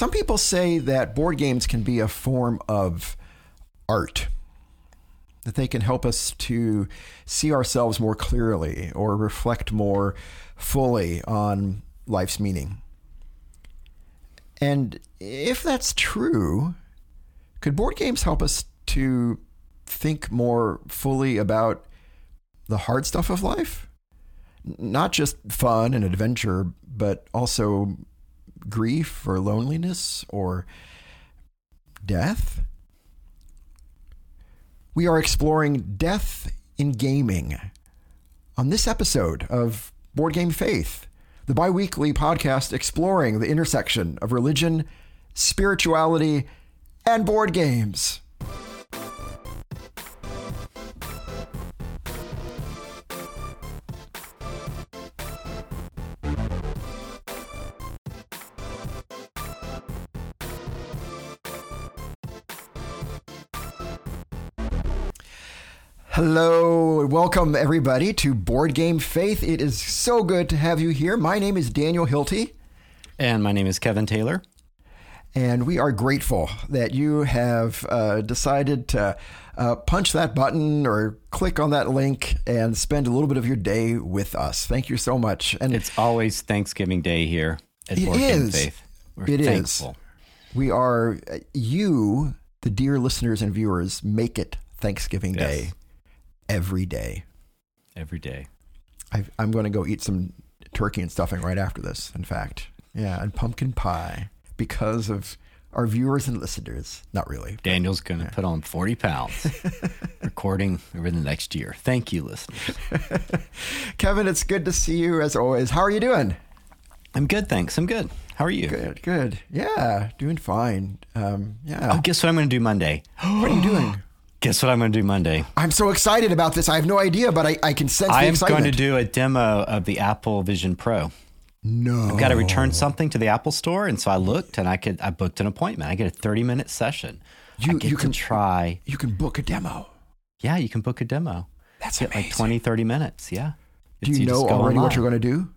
Some people say that board games can be a form of art, that they can help us to see ourselves more clearly or reflect more fully on life's meaning. And if that's true, could board games help us to think more fully about the hard stuff of life? Not just fun and adventure, but also grief or loneliness or death? We are exploring death in gaming on this episode of Board Game Faith, the bi weekly podcast exploring the intersection of religion, spirituality, and board games. Hello, welcome everybody to Board Game Faith. It is so good to have you here. My name is Daniel Hilty. And my name is Kevin Taylor. And we are grateful that you have uh, decided to uh, punch that button or click on that link and spend a little bit of your day with us. Thank you so much. And it's always Thanksgiving Day here at Board Game Faith. We're it thankful. Is. We are, uh, you, the dear listeners and viewers, make it Thanksgiving yes. Day every day. Every day. I, I'm going to go eat some turkey and stuffing right after this, in fact. Yeah, and pumpkin pie because of our viewers and listeners. Not really. Daniel's going to yeah. put on 40 pounds recording over the next year. Thank you, listeners. Kevin, it's good to see you as always. How are you doing? I'm good, thanks. I'm good. How are you? Good, good. Yeah, doing fine. Um, yeah. Oh, guess what I'm going to do Monday? what are you doing? Guess what I'm going to do Monday? I'm so excited about this. I have no idea, but I, I can sense I am going to do a demo of the Apple Vision Pro. No. I've got to return something to the Apple store. And so I looked and I could I booked an appointment. I get a 30 minute session. You, you can try. You can book a demo. Yeah, you can book a demo. That's get amazing. like 20, 30 minutes. Yeah. Do you, you know already online. what you're going to do?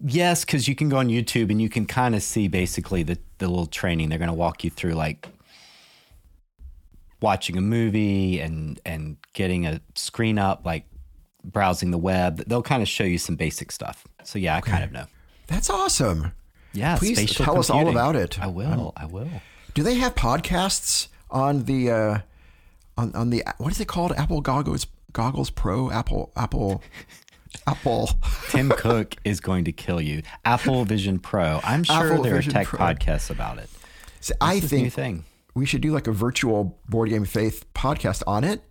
Yes, because you can go on YouTube and you can kind of see basically the, the little training. They're going to walk you through like watching a movie and and getting a screen up, like browsing the web. They'll kind of show you some basic stuff. So yeah, I okay. kind of know. That's awesome. Yeah, please tell computing. us all about it. I will. I will. Do they have podcasts on the uh, on on the what is it called? Apple Goggles Goggles Pro Apple Apple Apple. Tim Cook is going to kill you. Apple Vision Pro. I'm sure Apple there Vision are tech Pro. podcasts about it. So I think thing we should do like a virtual board game faith podcast on it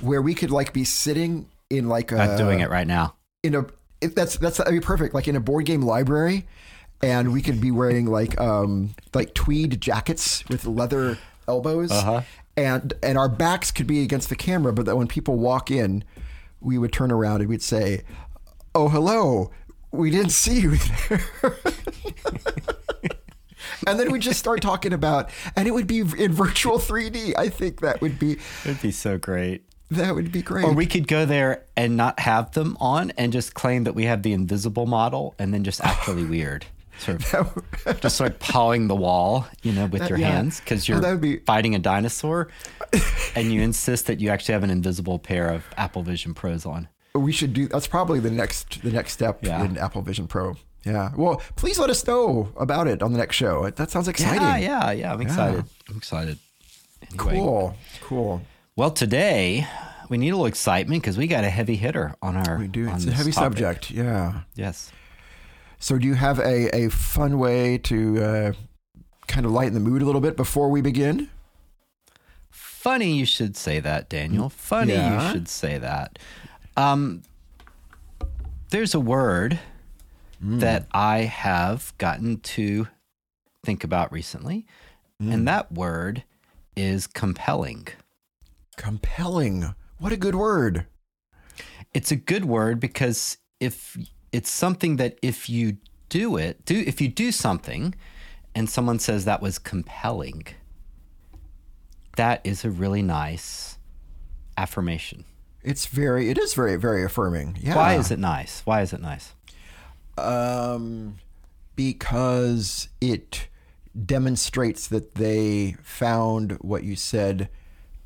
where we could like be sitting in like a I'm doing it right now. In a it, that's that's that'd be perfect. Like in a board game library and we could be wearing like um like tweed jackets with leather elbows. Uh-huh. And and our backs could be against the camera, but that when people walk in, we would turn around and we'd say, "Oh, hello. We didn't see you there." and then we just start talking about, and it would be in virtual 3D. I think that would be. It'd be so great. That would be great. Or we could go there and not have them on and just claim that we have the invisible model and then just act really weird. Sort of just start pawing the wall, you know, with your yeah. hands because oh, you're oh, be... fighting a dinosaur and you insist that you actually have an invisible pair of Apple Vision Pros on. We should do that's probably the next the next step yeah. in Apple Vision Pro. Yeah. Well, please let us know about it on the next show. That sounds exciting. Yeah, yeah, yeah. I'm excited. Yeah. I'm excited. Anyway. Cool. Cool. Well, today we need a little excitement because we got a heavy hitter on our. We do. It's a heavy topic. subject. Yeah. Yes. So, do you have a, a fun way to uh, kind of lighten the mood a little bit before we begin? Funny you should say that, Daniel. Funny yeah. you should say that. Um, there's a word mm. that I have gotten to think about recently. Mm. And that word is compelling. Compelling. What a good word. It's a good word because if it's something that if you do it, do if you do something and someone says that was compelling, that is a really nice affirmation. It's very it is very very affirming. Yeah. Why is it nice? Why is it nice? Um, because it demonstrates that they found what you said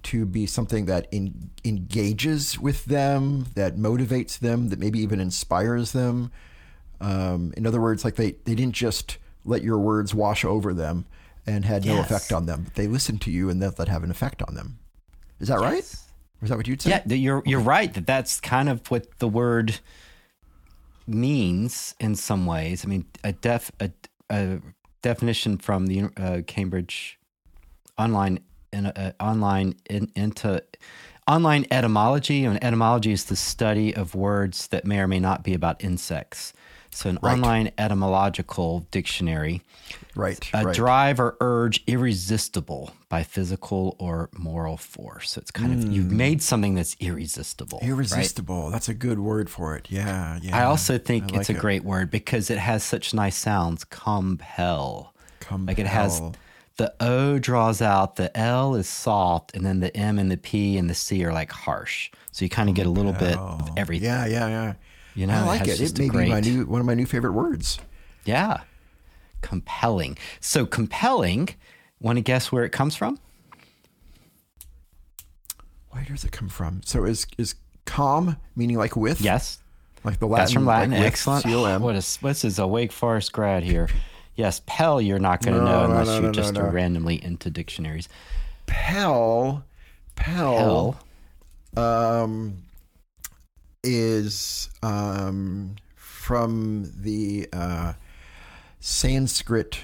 to be something that in, engages with them, that motivates them, that maybe even inspires them. Um, in other words, like they, they didn't just let your words wash over them and had no effect on them. They listened to you and that that have an effect on them. Is that right? Is that what you'd say? Yeah, you're you're right that that's kind of what the word means in some ways. I mean, a def a, a definition from the uh, Cambridge online in, online in, into online etymology. And etymology is the study of words that may or may not be about insects. So, an Right. online etymological dictionary Right. a right. drive or urge irresistible by physical or moral force. So it's kind of you've hmm. made something that's irresistible. right? Irresistible. That's a good word for it. Yeah. Yeah. I also think I it's a it. great word because it has such nice sounds. Compel. Compel. Like it has the O draws out, the L is soft, and then the M and the P and the C are like harsh. So you kind of get a little bit of everything. Yeah, yeah, yeah. You know, I it like it. It a may be my new one of my new favorite words. Yeah. Compelling. So compelling, want to guess where it comes from? Where does it come from? So is is calm meaning like with? Yes. Like the Latin. That's from Latin. like Excellent. C-O-M. What is this is a Wake Forest grad here. Yes, Pell, you're not going to No, know unless no, you no, just no, are randomly into dictionaries. Pel. Pel. Pell, um, is um, from the uh, Sanskrit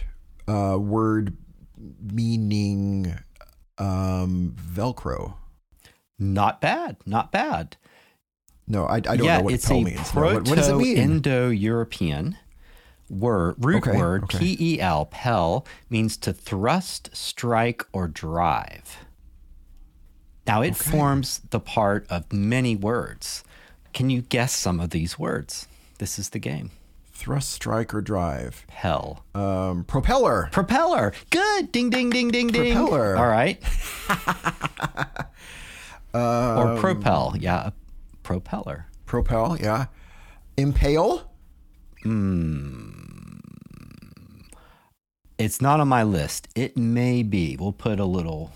uh, word meaning um, Velcro. not bad, not bad. No, I, I don't yeah, know what it's Pel a means. No, what, does it mean? Proto-Indo-European word, root Okay, word, okay. P-E-L, Pel, means to thrust, strike, or drive. Now it forms the part of many words. Can you guess some of these words? This is the game. Thrust, strike, or drive. Hell. Um, propeller. Propeller. Good. Ding, ding, ding, ding, ding. Propeller. All right. Um, or propel. Yeah, propeller. Propel, yeah. Impale. Hmm. It's not on my list. It may be. We'll put a little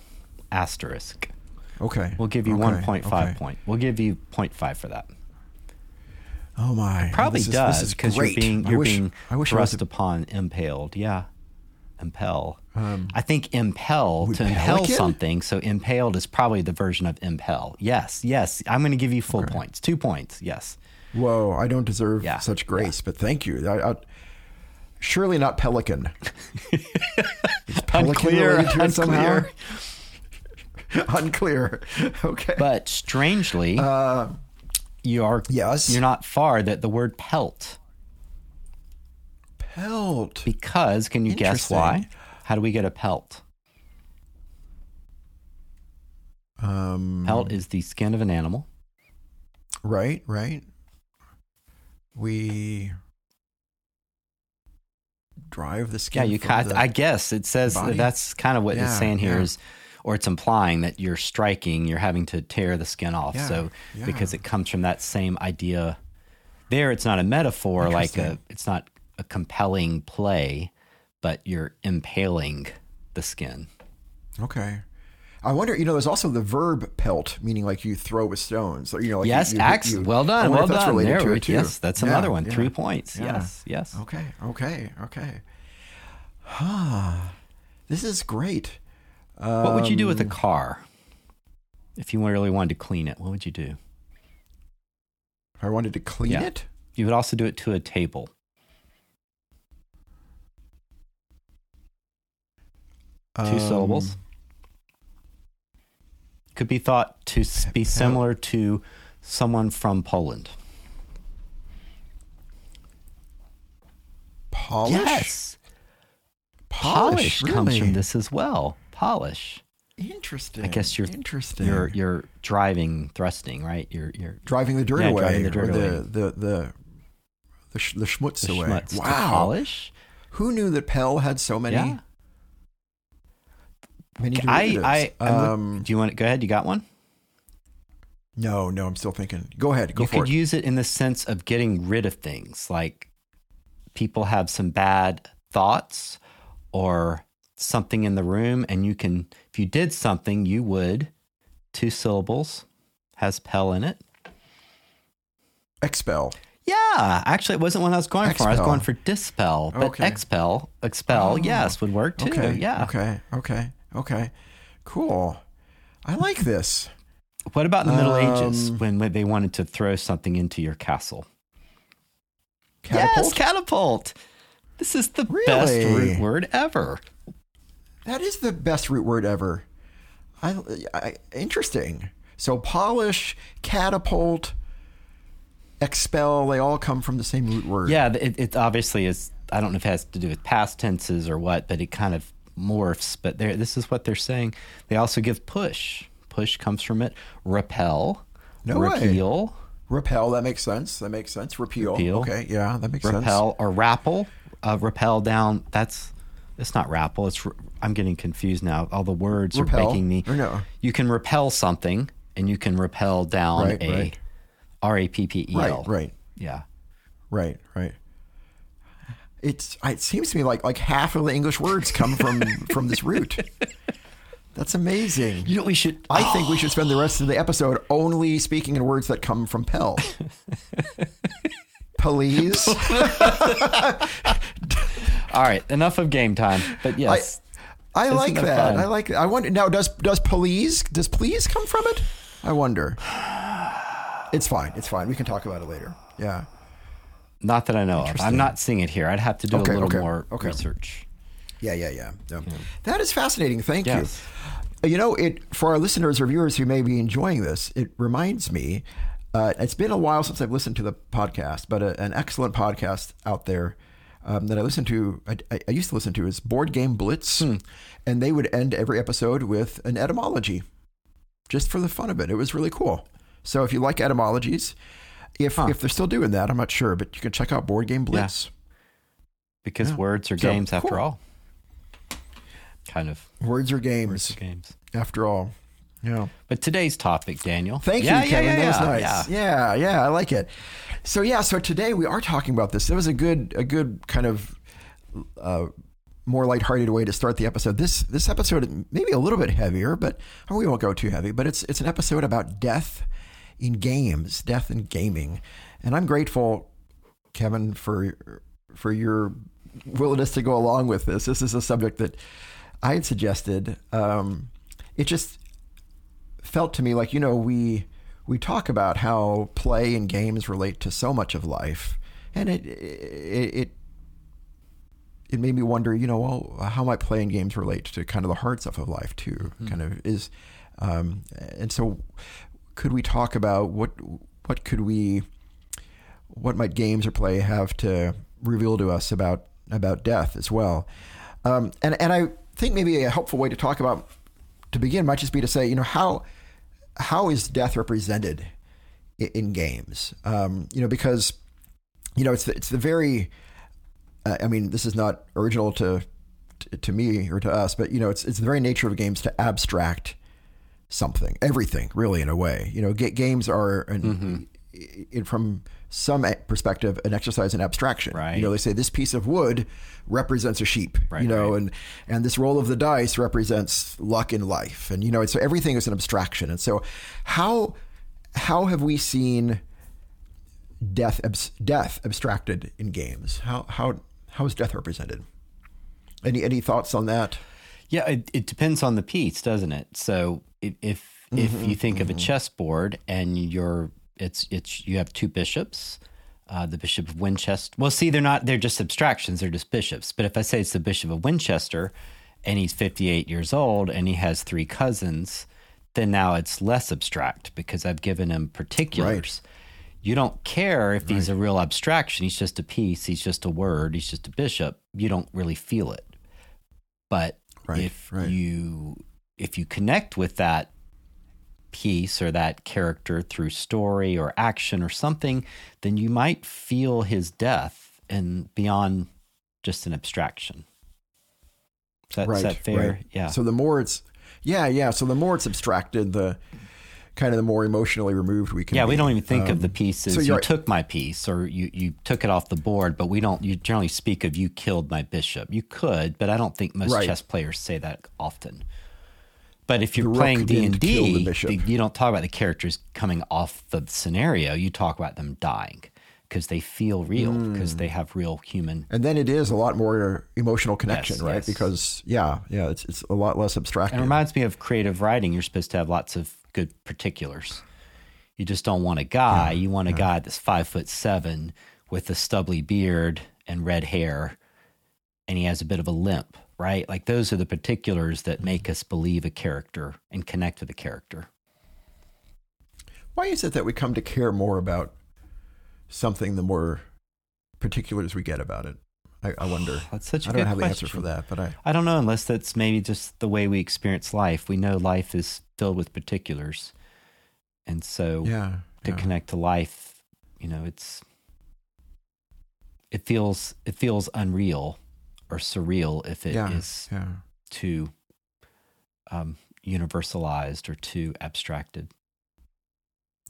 asterisk. Okay. We'll give you okay, 1.5 okay. point. We'll give you 0.5 for that. Oh my! Probably this is, does because you're being you're wish, being I wish I was thrust upon, impaled. Yeah, impel. I think impel to impel pelican? something. So impaled is probably the version of impel. Yes, yes. I'm going to give you full points. Two points. Yes. Whoa! I don't deserve Yeah, such grace, but thank you. I, I, surely not pelican. Pelican Unclear, unclear. Unclear. Okay. But strangely, uh, you are yes. you're not far that the word pelt pelt. because can you guess why? How do we get a pelt? Um, Pelt is the skin of an animal. Right. Right. We drive the skin. Yeah, you. ca- the- I guess it says body? that's kind of what it's saying here yeah. is, or it's implying that you're striking, you're having to tear the skin off. Yeah, so yeah. because it comes from that same idea. There, it's not a metaphor like a. It's not a compelling play, but you're impaling the skin. Okay. I wonder, you know, there's also the verb pelt, meaning like you throw with stones. Or, you know, like yes, you, you, ax. you- well done, well that's done. related There, to it too. yes, that's Yeah, another one. yeah. Three points. Yeah. Yes, yes. Okay, okay, okay. Huh. This is great. What would you do Um, with a car? If you really wanted to clean it, what would you do? If I wanted to clean Yeah. it, You would also do it to a table. Two um, syllables. Could be thought to be similar to someone from Poland. Polish. Yes. polish, Polish comes really? from this as well. Polish. Interesting. I guess you're interesting. You're you're driving, thrusting, right? You're you're driving the dirt Yeah, away, driving the dirt or the away. the the the, sh- the schmutz the away. schmutz wow. polish. Who knew that Pell had so many Yeah. many I derivatives? I I'm look- um, do you want to go ahead? You got one? no, no, I'm still thinking. Go ahead, go you could it. use it in the sense of getting rid of things like people have some bad thoughts or something in the room, and you can, if you did something, you would, two syllables, has pel in it. Expel. Yeah, actually, it wasn't what I was going for. I was going for dispel, but Okay. expel, expel, Oh, yes, would work too. Okay. Yeah. Okay. Okay. Okay. Cool. I like this. What about in the Middle Ages Um, when they wanted to throw something into your castle? Catapult. Yes, catapult. This is the best root word ever. That is the best root word ever. I, I interesting. So polish, catapult, expel, they all come from the same root word. Yeah, it, it obviously is. I don't know if it has to do with past tenses or what, but it kind of morphs. But this is what they're saying. They also give push. Push comes from it. Repel. No way. repeal. Repel, that makes sense. That makes sense. Repeal. Repeal. Okay, yeah, that makes sense. Repel or rappel. Uh, repel down. That's. It's not rappel. It's. r- I'm getting confused now. All the words Repel, are making me. no? You can repel something, and you can repel down Right, a. right. R a p p e l. Right, right, Yeah. right, right. It's it seems to me like like half of the English words come from from this root. That's amazing. You know, we should. I think we should spend the rest of the episode only speaking in words that come from Pell. Please. All right, enough of game time. But yes, I Isn't like that that. I like. I wonder now. Does does please does please come from it? I wonder. It's fine. It's fine. We can talk about it later. Yeah. not that I know of. I'm not seeing it here. I'd have to do Okay, a little okay, more okay. research. Yeah. Yeah. Yeah. yeah. That is fascinating. Thank Yes. you. You know, it for our listeners or viewers who may be enjoying this, it reminds me. Uh, it's been a while since I've listened to the podcast, but a, an excellent podcast out there um, that I listen to, I, I- used to listen to, is Board Game Blitz, Hmm. and they would end every episode with an etymology, just for the fun of it. It was really cool. So if you like etymologies, if Huh. if they're still doing that, I'm not sure, but you can check out Board Game Blitz. Because Yeah. words are So, games after cool. all. Kind of Words are games, words are games. after all. Yeah. But today's topic, Daniel. Thank Yeah, you, yeah, Kevin. yeah, that was nice. yeah. Yeah. I like it. So yeah, so today we are talking about this. It was a good, a good kind of uh, more lighthearted way to start the episode. This this episode maybe a little bit heavier, but we won't go too heavy. But it's it's an episode about death in games, death in gaming, and I'm grateful, Kevin, for for your willingness to go along with this. This is a subject that I had suggested. Um, it just felt to me like you know we we talk about how play and games relate to so much of life, and it it it, it made me wonder, you know, well, how might play and games relate to kind of the hard stuff of life too? Kind of is, um, and so could we talk about what what could we what might games or play have to reveal to us about about death as well? Um, and and I think maybe a helpful way to talk about to begin might just be to say, you know, how how is death represented in, in games? Um, you know, because you know it's the, it's the very uh, I mean, this is not original to, to to me or to us, but you know, it's it's the very nature of games to abstract something, everything, really, in a way. You know, ga- games are, an, in, from some perspective, an exercise in abstraction. Right. You know, they say this piece of wood represents a sheep. Right, you know, right. and and this roll of the dice represents luck in life, and you know, and so everything is an abstraction. And so, how how have we seen death abs- death abstracted in games? How how how is death represented? Any any thoughts on that? Yeah, it, it depends on the piece, doesn't it? So if if, if you think of a mm-hmm. chessboard and you're it's it's you have two bishops, uh, the bishop of Winchester. Well, see, they're not they're just abstractions. They're just bishops. But if I say it's the bishop of Winchester, and he's 58 years old and he has three cousins, then now it's less abstract because I've given him particulars. You don't care if he's a real abstraction. He's just a piece. He's just a word. He's just a bishop. You don't really feel it. But Right, if right. you if you connect with that piece or that character through story or action or something, then you might feel his death and beyond just an abstraction. Is that, is that fair? right. Yeah. So the more it's yeah, yeah. So the more it's abstracted, the kind of the more emotionally removed we can. Yeah, be. we don't even think um, of the pieces. So you right. took my piece, or you you took it off the board, but we don't. You generally speak of you killed my bishop. You could, but I don't think most right. chess players say that often. But if you're playing D and D, you don't talk about the characters coming off the scenario. You talk about them dying because they feel real because mm. they have real human. And then it is a lot more emotional connection, yes, right? Yes. Because yeah, yeah, it's it's a lot less abstract. It reminds me of creative writing. You're supposed to have lots of good particulars. You just don't want a guy. Yeah, you want a yeah. guy that's five foot seven with a stubbly beard and red hair, and he has a bit of a limp, right? Like those are the particulars that make us believe a character and connect with a character. Why is it that we come to care more about something, the more particulars we get about it. I, I wonder. That's such a I don't have question. the answer for that, but I I don't know unless that's maybe just the way we experience life. We know life is filled with particulars, and so yeah, to yeah. connect to life, you know, it's it feels it feels unreal or surreal if it yeah, is yeah. too um, universalized or too abstracted.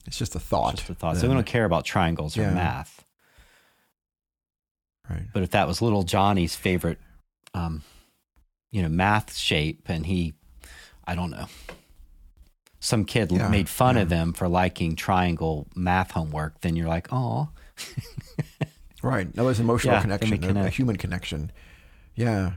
It's just a thought. It's just a thought. Then. So we don't care about triangles or math. Right. But if that was little Johnny's favorite, um, you know, math shape, and he, I don't know, some kid yeah, made fun yeah. of him for liking triangle math homework, then you're like, oh. right. That was emotional yeah, connection, a, a human connection. Yeah.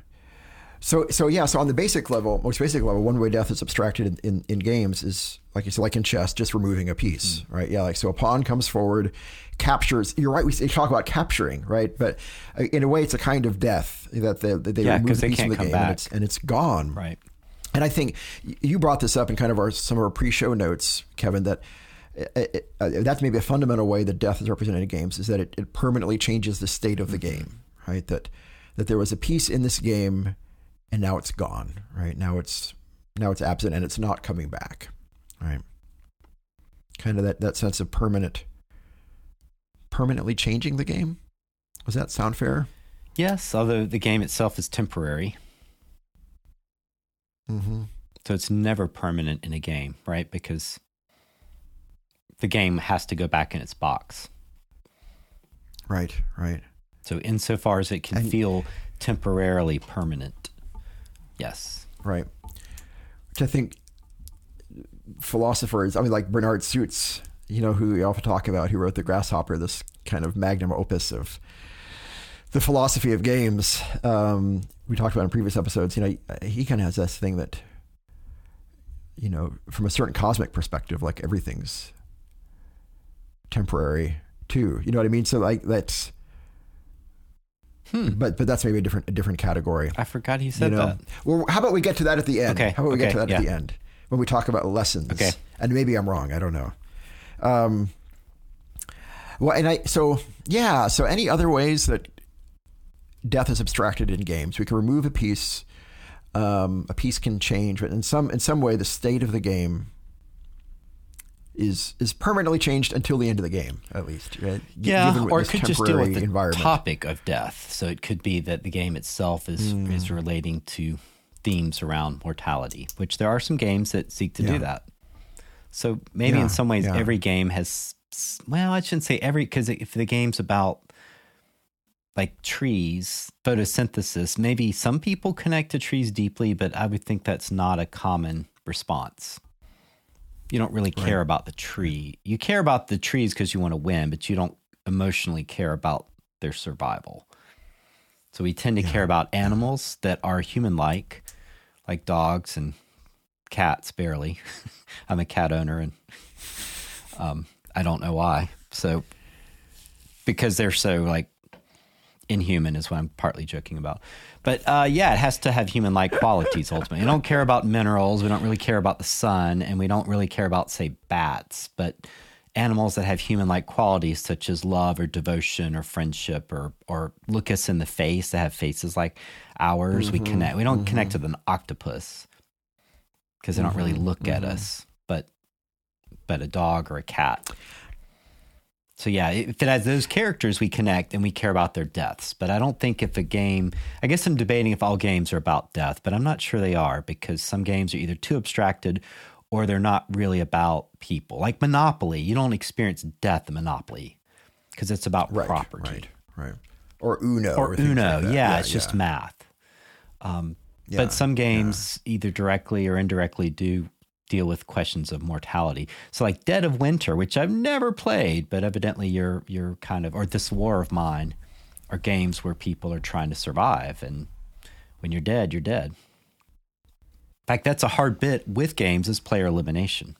So, so yeah, so on the basic level, most basic level, one way death is abstracted in, in, in games is like you said, like in chess, just removing a piece, mm. right? Yeah, like so a pawn comes forward, captures. You're right. We talk about capturing, right? But uh, in a way, it's a kind of death that they, that they yeah, remove a piece from the game and it's, and it's gone, right? And I think you brought this up in kind of our some of our pre-show notes, Kevin, that. It, uh, it, uh, that's maybe a fundamental way that death is represented in games is that it, it permanently changes the state of the mm-hmm. game, right? That that there was a piece in this game and now it's gone, right? Now it's now it's absent and it's not coming back, right? Kind of that, that sense of permanent, permanently changing the game. Does that sound fair? Yes, although the game itself is temporary. Mm-hmm. So it's never permanent in a game, right? Because the game has to go back in its box. Right, right. So insofar as it can and, feel temporarily permanent. Yes. Right. Which I think philosophers, I mean, like Bernard Suits, you know, who we often talk about, who wrote The Grasshopper, this kind of magnum opus of the philosophy of games. Um, we talked about in previous episodes, you know, he kind of has this thing that, you know, from a certain cosmic perspective, like everything's temporary too. You know what I mean? So like that's Hmm. But but that's maybe a different a different category. I forgot he said you know? that. Well, how about we get to that at the end? Okay. How about we okay. get to that yeah. at the end when we talk about lessons? Okay. And maybe I'm wrong. I don't know. Um, well, and I so yeah. So any other ways that death is abstracted in games? We can remove a piece. Um, a piece can change, but in some in some way, the state of the game is is permanently changed until the end of the game, at least. Right? Yeah, or it could just deal with the topic of death. So it could be that the game itself is mm. is relating to themes around mortality, which there are some games that seek to yeah. do that. So maybe yeah, in some ways, yeah. every game has. Well, I shouldn't say every because if the game's about like trees, photosynthesis, maybe some people connect to trees deeply, but I would think that's not a common response you don't really care right. about the tree. You care about the trees because you want to win, but you don't emotionally care about their survival. So we tend to yeah. care about animals that are human like, like dogs and cats, barely. I'm a cat owner and um, I don't know why. So, because they're so like inhuman, is what I'm partly joking about. But uh, yeah, it has to have human like qualities ultimately. We don't care about minerals. We don't really care about the sun. And we don't really care about, say, bats. But animals that have human like qualities, such as love or devotion or friendship or, or look us in the face, that have faces like ours, mm-hmm, we connect. We don't mm-hmm. connect with an octopus because they don't really mm-hmm, look at mm-hmm. us. But, but a dog or a cat. So yeah, if it has those characters, we connect and we care about their deaths. But I don't think if a game, I guess I'm debating if all games are about death, but I'm not sure they are because some games are either too abstracted or they're not really about people. Like Monopoly, you don't experience death in Monopoly because it's about right, property. Right, right. Or Uno. Or, or Uno, like yeah, yeah, it's just yeah. math. Um, Yeah, but some games either directly or indirectly do deal with questions of mortality. So like Dead of Winter, which I've never played, but evidently you're you're kind of or This War of Mine are games where people are trying to survive and when you're dead, you're dead. In fact, that's a hard bit with games is player elimination.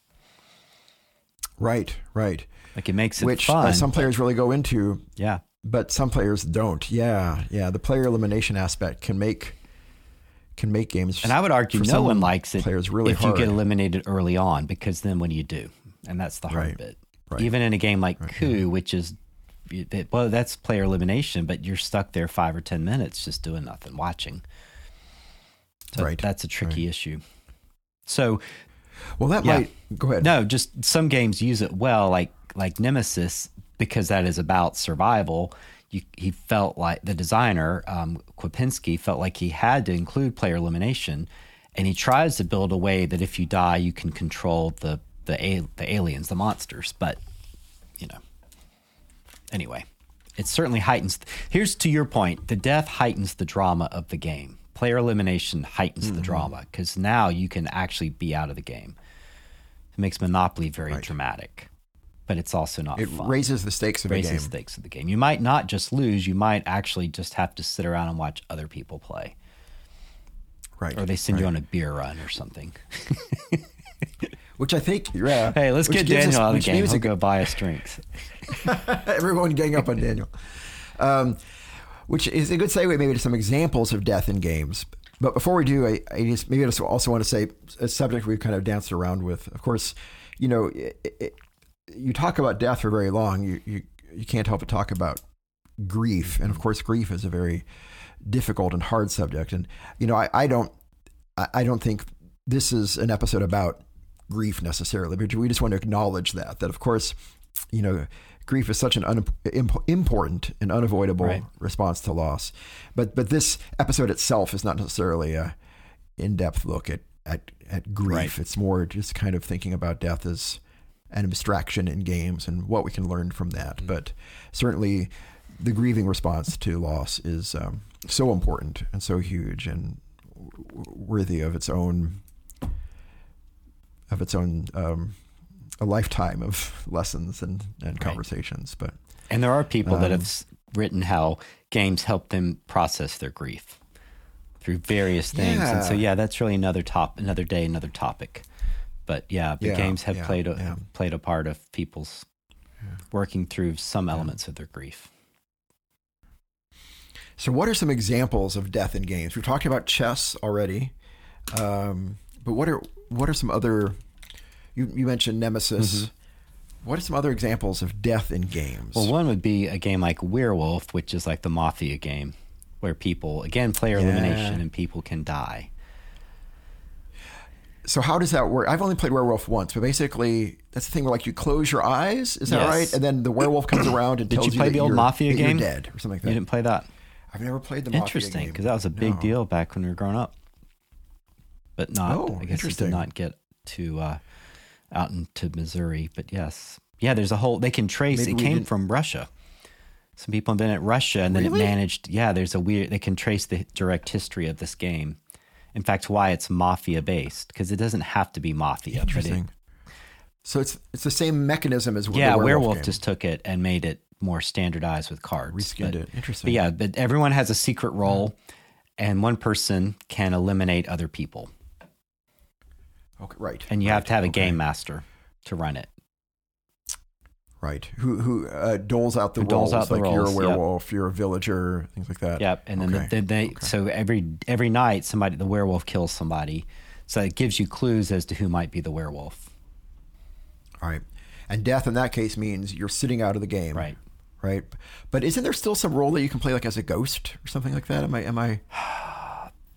Right, right. Like it makes it Which fun. uh, some players really go into, yeah. but some players don't. Yeah, yeah. The player elimination aspect can make can make games. And I would argue no one likes it players really if hard. you get eliminated early on because then what do you do? And that's the hard Right. bit. Right. Even in a game like Coup, which is well, that's player elimination, but you're stuck there five or ten minutes just doing nothing, watching. So Right. that's a tricky issue. So Well, that Yeah. might go ahead. no, just some games use it well, like like Nemesis, because that is about survival. You, he felt like the designer um, Kwapinski felt like he had to include player elimination, and he tries to build a way that if you die, you can control the the the aliens, the monsters. But you know, anyway, it certainly heightens. Here's to your point: the death heightens the drama of the game. Player elimination heightens Mm-hmm. the drama because now you can actually be out of the game. It makes Monopoly very dramatic, but it's also not it fun. raises the stakes of raises the game. stakes of the game. You might not just lose; you might actually just have to sit around and watch other people play, Right. or they send you on a beer run or something. Which I think, yeah. Hey, let's get Daniel us- out of the game. He'll a go buy us drinks. Everyone gang up on Daniel. Um, which is a good segue maybe to some examples of death in games. But before we do, I, I just maybe I just also want to say a subject we've kind of danced around with. Of course, you know, it, it, you talk about death for very long. You, you you can't help but talk about grief, and of mm-hmm. course, grief is a very difficult and hard subject. And you know, I, I don't I, don't think this is an episode about grief necessarily, but we just want to acknowledge that that of course, you know, grief is such an un, imp, important and unavoidable Right. response to loss. But but this episode itself is not necessarily a in depth look at at, at grief. Right. It's more just kind of thinking about death as an abstraction in games and what we can learn from that. Mm-hmm. But certainly, the grieving response to loss is um, so important and so huge and w- worthy of its own of its own um, a lifetime of lessons and, and conversations. But And there are people that Um, have written how games help them process their grief through various things. And so, Yeah. yeah, that's really another top, another day, another topic. But yeah, the Yeah, games have yeah, played a, yeah. played a part of people's working through some elements of their grief. So, what are some examples of death in games? We've talked about chess already, um, but what are what are some other? You, you mentioned Nemesis. What are some other examples of death in games? Mm-hmm. Well, one would be a game like Werewolf, which is like the Mafia game, where people again player Yeah. elimination and people can die. So, how does that work? I've only played Werewolf once, but basically, that's the thing where like you close your eyes. Is that Yes. right? And then the werewolf comes around and Did tells you play that the old you're- Mafia game? dead or something like that. You didn't play that? I've never played the Mafia Interesting, because that was a big No. deal back when we were growing up. But not, Oh, I guess it did not get to uh, out into Missouri. But yes, yeah, there's a whole. They can trace. Maybe it came didn't- from Russia. Some people have been at Russia, and then Really? it managed. Yeah, there's a weird. They can trace the direct history of this game. In fact, why it's mafia based because it doesn't have to be mafia. but it- Interesting. So it's it's the same mechanism as yeah, werewolf, werewolf game. just took it and made it more standardized with cards. reskinned But- it. Interesting. But yeah, but everyone has a secret role, and one person can eliminate other people, Okay, right. and you have to have a okay. game master to run it. Right. Who who uh, doles out the Who roles? out the like you're a roles, yep. werewolf, you're a villager, things like that. Yep, and then Okay. the, they Okay. so every every night somebody the werewolf kills somebody, so it gives you clues as to who might be the werewolf. All right. And death in that case means you're sitting out of the game. Right. Right. But isn't there still some role that you can play like as a ghost or something like that? Am I am I am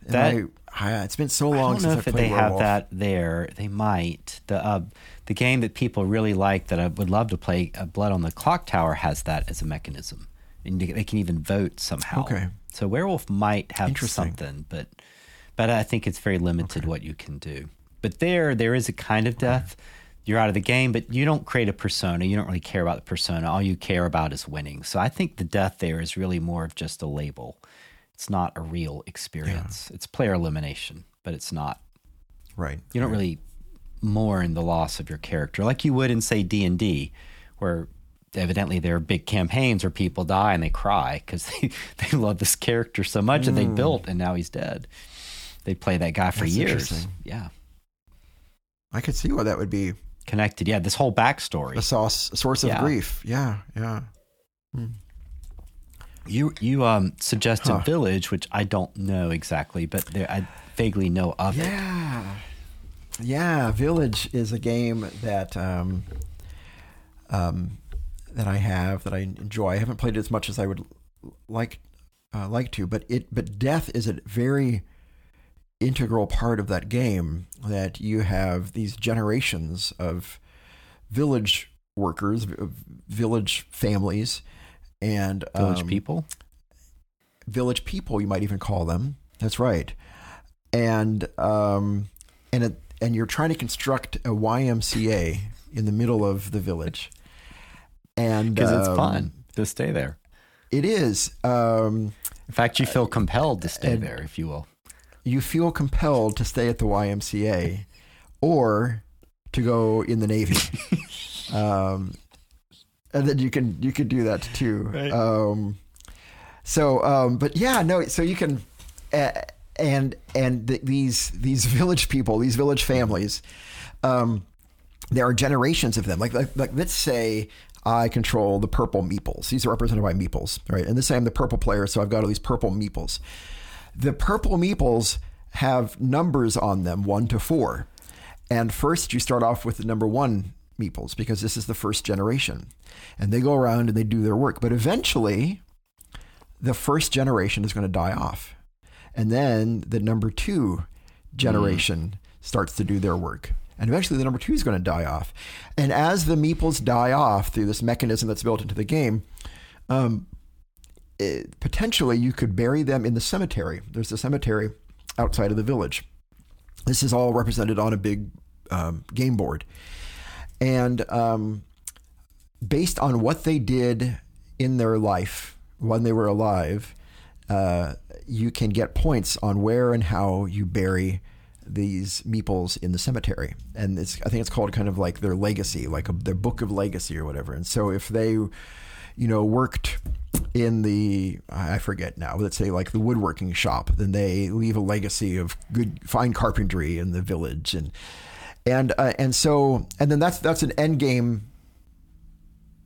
That- I, I- it's been so I long don't since know if played they werewolf. have that there. They might. The uh, the game that people really like that I would love to play, uh, Blood on the Clocktower, has that as a mechanism, and they can even vote somehow. Okay. So Werewolf might have something, but but I think it's very limited what you can do. But there, there is a kind of death. You're out of the game, but you don't create a persona. You don't really care about the persona. All you care about is winning. So I think the death there is really more of just a label. It's not a real experience. Yeah. It's player elimination, but it's not. Right. You don't right. really mourn the loss of your character like you would in say D&D where evidently there are big campaigns where people die and they cry because they, they love this character so much mm. that they hmm. built and now he's dead. They play that guy for That's years. Yeah. I could see why that would be connected. Yeah, this whole backstory. A source, a source of yeah. grief. Yeah, yeah. Hmm. You you um suggested huh. Village, which I don't know exactly, but there, I vaguely know of yeah. it. Yeah, yeah. Village is a game that um, um, that I have that I enjoy. I haven't played it as much as I would like uh, like to, but it but death is a very integral part of that game. That you have these generations of village workers, village families, and village um, people. Village people, you might even call them. That's right, and um, and it, and you're trying to construct a YMCA in the middle of the village and because um, it's fun to stay there. It is. Um, In fact, you feel compelled to stay there, if you will. You feel compelled to stay at the YMCA, or to go in the Navy. um, and then you can you can do that too. Right. Um, so, um, but yeah, no. So you can, uh, and and the, these these village people, these village families, um, there are generations of them. Like, like, like let's say I control the purple meeples. These are represented by meeples, right? And this I'm the purple player, so I've got all these purple meeples. The purple meeples have numbers on them, one to four. And first, you start off with the number one meeples because this is the first generation. And they go around and they do their work. But eventually, the first generation is going to die off. And then the number two generation mm. starts to do their work and eventually the number two is going to die off. And as the meeples die off through this mechanism that's built into the game, um, it, potentially you could bury them in the cemetery. There's a cemetery outside of the village. This is all represented on a big um, game board. And um, based on what they did in their life when they were alive, uh, you can get points on where and how you bury these meeples in the cemetery, and it's I think it's called kind of like their legacy, like a, their book of legacy or whatever. And so if they, you know, worked in the I forget now, let's say like the woodworking shop, then they leave a legacy of good fine carpentry in the village, and and uh, and so and then that's that's an end game.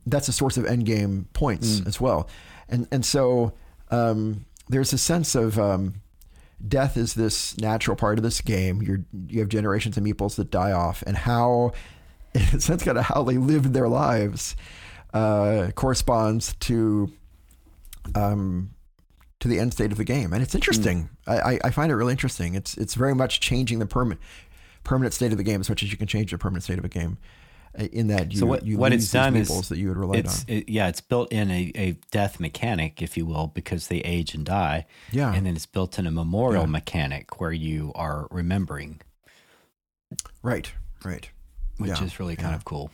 That's a source of end game points mm. as well, and and so um, there's a sense of um, death is this natural part of this game. You're, you have generations of meeples that die off, and how, in a sense, kind of how they lived their lives uh, corresponds to um, to the end state of the game, and it's interesting. Mm. I, I find it really interesting. It's it's very much changing the permanent permanent state of the game as much as you can change the permanent state of a game in that you, so what, you what it's done is that you had relied on. It, yeah, it's built in a, a death mechanic, if you will, because they age and die. Yeah, and then it's built in a memorial yeah. mechanic where you are remembering. Right, right, which yeah. is really kind yeah. of cool.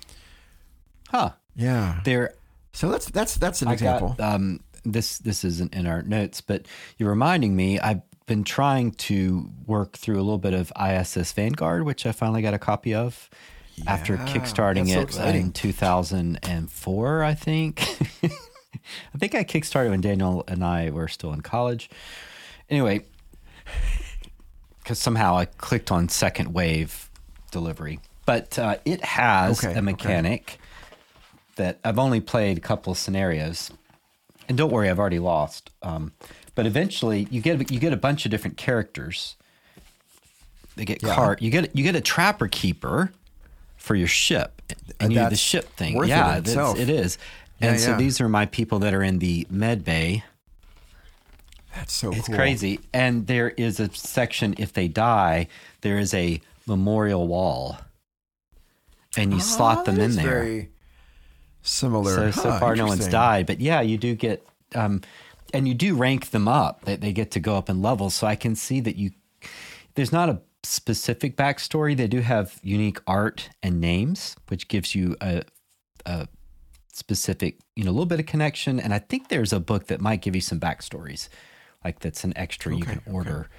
Huh? Yeah. There. So that's that's that's an I example. Got, um, this this isn't in our notes, but you're reminding me. I've been trying to work through a little bit of ISS Vanguard, which I finally got a copy of yeah, after kickstarting it so in 2004, I think. I think I kickstarted when Daniel and I were still in college. Anyway, because somehow I clicked on second wave delivery, but uh, it has okay, a mechanic okay. that I've only played a couple of scenarios, and don't worry, I've already lost. Um, but eventually, you get you get a bunch of different characters. They get yeah. cart. You get you get a trapper keeper for your ship, and you do the ship thing. yeah, it, it is. And yeah, so yeah. these are my people that are in the med bay. That's so it's cool. crazy. And there is a section if they die, there is a memorial wall, and you oh, slot them in there. Very similar. So huh, so far, no one's died, but yeah, you do get. Um, and you do rank them up. They, they get to go up in levels. So I can see that you. There's not a specific backstory. They do have unique art and names, which gives you a, a specific, you know, a little bit of connection. And I think there's a book that might give you some backstories, like that's an extra okay, you can order. Okay.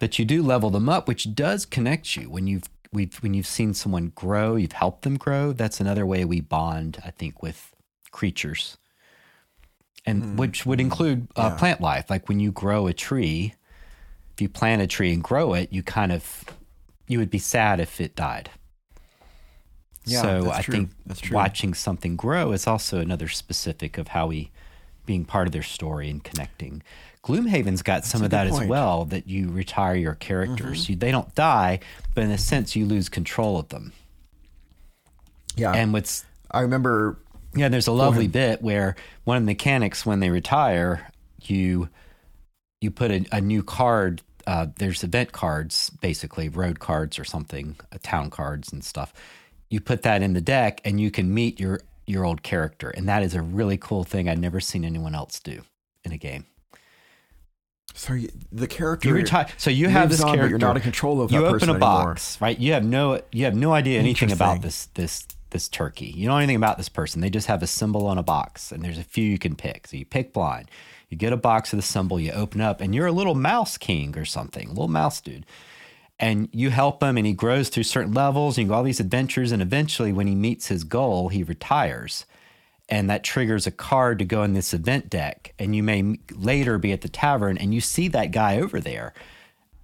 But you do level them up, which does connect you when you've we've when you've seen someone grow, you've helped them grow. That's another way we bond, I think, with creatures, and mm. which would include uh, yeah. plant life. Like when you grow a tree, if you plant a tree and grow it, you kind of you would be sad if it died. Yeah, so I true. think watching something grow is also another specific of how we being part of their story and connecting. Gloomhaven's got that's some of that point. as well. That you retire your characters. Mm-hmm. You, they don't die, but in a sense, you lose control of them. Yeah, and what's I remember. Yeah, there's a lovely bit where one of the mechanics, when they retire, you you put a, a new card. Uh, there's event cards, basically road cards or something, uh, town cards and stuff. You put that in the deck, and you can meet your your old character, and that is a really cool thing I'd never seen anyone else do in a game. So the character you retire. So you have this on, character. you're not in control of. You open a box, right? You have no you have no idea anything about this this this turkey. You don't know anything about this person. They just have a symbol on a box, and there's a few you can pick. So you pick blind. You get a box of the symbol. You open up, and you're a little mouse king or something, a little mouse dude. And you help him, and he grows through certain levels. And you go all these adventures, and eventually, when he meets his goal, he retires. And that triggers a card to go in this event deck and you may later be at the tavern and you see that guy over there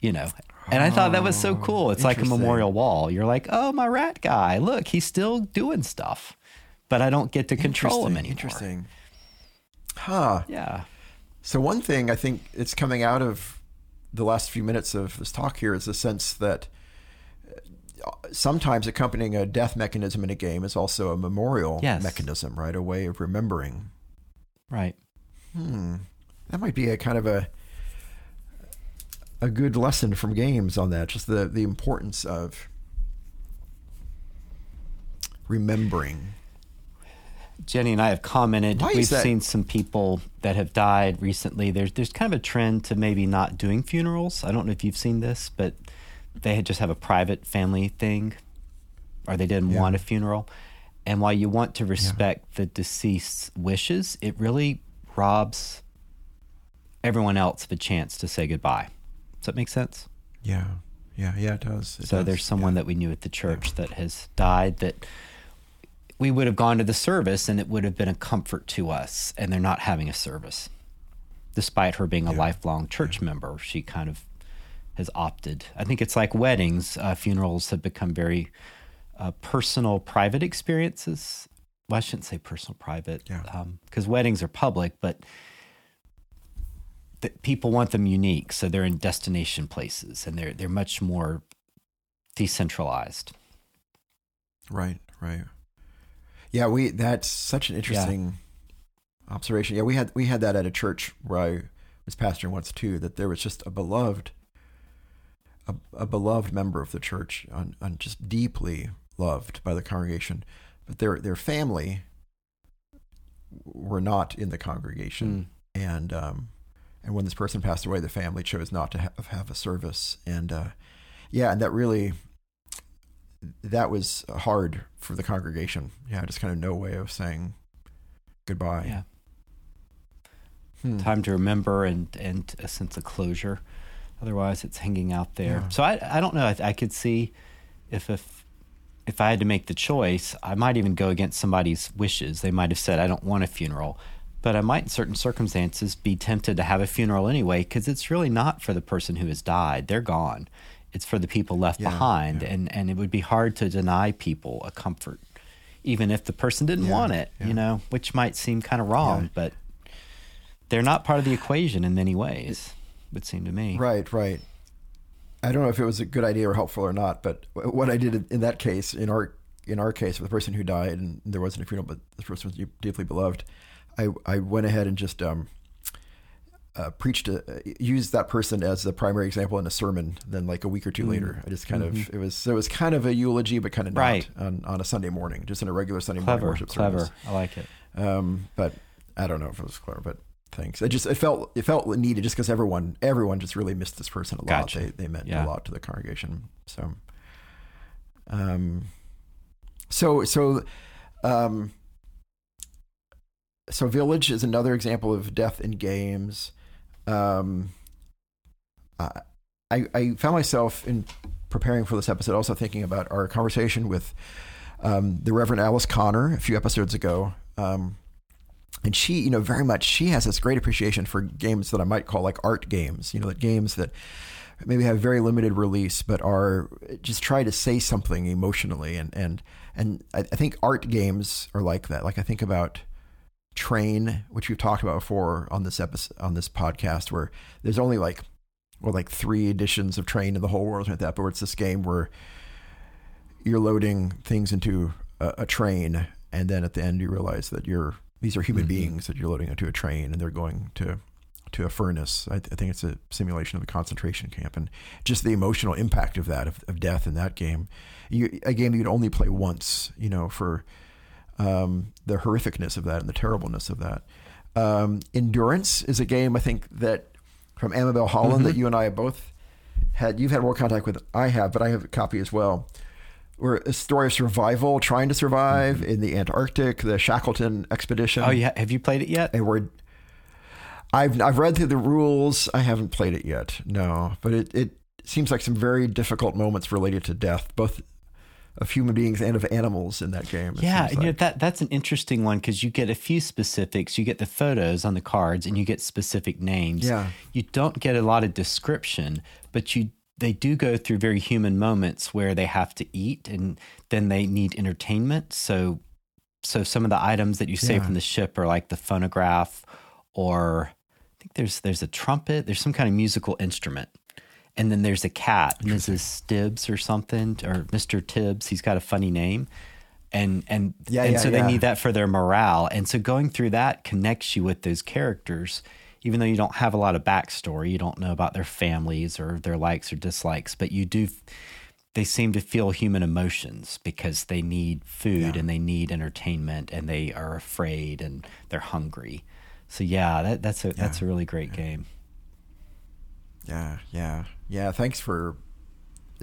you know. And i thought that was so oh, cool. It's like a memorial wall. You're like oh my rat guy. Look he's still doing stuff. But i don't get to control him anymore. interesting. Huh. Yeah so one thing i think it's coming out of the last few minutes of this talk here is the sense that sometimes accompanying a death mechanism in a game is also a memorial yes. mechanism, right? A way of remembering. Right. Hmm. That might be a kind of a a good lesson from games on that. Just the the importance of remembering. Jenny and I have commented. Why We've seen some people that have died recently. There's there's kind of a trend to maybe not doing funerals. I don't know if you've seen this, but they just have a private family thing, or they didn't yeah. want a funeral. And while you want to respect yeah. the deceased's wishes, it really robs everyone else of a chance to say goodbye. Does that make sense? Yeah. Yeah, yeah, it does. It so does. there's someone yeah. that we knew at the church that has died that we would have gone to the service and it would have been a comfort to us and they're not having a service. Despite her being a lifelong church member, she kind of has opted. I think it's like weddings. Uh, funerals have become very uh, personal, private experiences. Well, I shouldn't say personal, private, because um, weddings are public, but people want them unique, so they're in destination places, and they're they're much more decentralized. Right, right. Yeah, we that's such an interesting yeah. observation. Yeah, we had we had that at a church where I was pastoring once too. That there was just a beloved a, a beloved member of the church, and, just deeply loved by the congregation, but their their family were not in the congregation, mm. and um, and when this person passed away, the family chose not to have, have a service, and uh, yeah, and that really that was hard for the congregation. Yeah, just kind of no way of saying goodbye. Yeah. Hmm. Time to remember and and a sense of closure. Otherwise, it's hanging out there. Yeah. So I, I don't know. I, I could see if, if if I had to make the choice, I might even go against somebody's wishes. They might have said, "I don't want a funeral," but I might, in certain circumstances, be tempted to have a funeral anyway because it's really not for the person who has died. They're gone. It's for the people left yeah, behind, yeah. and and it would be hard to deny people a comfort, even if the person didn't want it. You know, which might seem kind of wrong, but they're not part of the equation in many ways it would seem to me. Right, right. I don't know if it was a good idea or helpful or not, but what I did in that case, in our in our case, with the person who died and there wasn't a funeral, but the person was deeply beloved, I I went ahead and just um, uh, preached, a, used that person as the primary example in a sermon. Then, like a week or two mm later, I just kind mm-hmm. of it was it was kind of a eulogy, but kind of not right. on, on a Sunday morning, just in a regular Sunday clever, morning worship clever. service. I like it. Um, but I don't know if it was clever, but thanks. It just it felt it felt needed just because everyone everyone just really missed this person a Gotcha. lot. They they meant Yeah. a lot to the congregation. So, um, so so, um, so Village is another example of death in games. Um, I I found myself in preparing for this episode also thinking about our conversation with um, the Reverend Alice Connor a few episodes ago. Um, and she, you know, very much she has this great appreciation for games that I might call like art games. You know, that games that maybe have very limited release, but are just try to say something emotionally. And and and I, I think art games are like that. Like I think about Train, which we've talked about before on this episode on this podcast, where there's only like well, like three editions of Train in the whole world, like that. But it's this game where you're loading things into a, a train, and then at the end you realize that you're these are human Mhm. beings that you're loading into a train, and they're going to to a furnace. I, I think it's a simulation of a concentration camp, and just the emotional impact of that of, of death in that game. You, a game you'd only play once, you know, for um, the horrificness of that and the terribleness of that. Um, Endurance is a game I think that from Amabel Holland that you and I have both had. You've had more contact with I have, but I have a copy as well. Where a story of survival, trying to survive in the Antarctic, the Shackleton expedition. Oh, yeah. Have you played it yet? And we're I've I've read through the rules. I haven't played it yet. No, but it it seems like some very difficult moments related to death, both of human beings and of animals in that game. Yeah, and you know, that that's an interesting one because you get a few specifics. You get the photos on the cards, and you get specific names. Yeah. you don't get a lot of description, but you they do go through very human moments where they have to eat, and then they need entertainment. So, so some of the items that you save Yeah. from the ship are like the phonograph, or I think there's there's a trumpet. There's some kind of musical instrument. And then there's a cat, Mrs. Stibbs or something, or Mr. Tibbs. He's got a funny name, and and Yeah, and yeah, so they need that for their morale. And so going through that connects you with those characters, even though you don't have a lot of backstory. You don't know about their families or their likes or dislikes, but you do. They seem to feel human emotions because they need food Yeah. and they need entertainment and they are afraid and they're hungry. So yeah, that, that's a that's a really great game. Yeah, yeah, yeah. Thanks for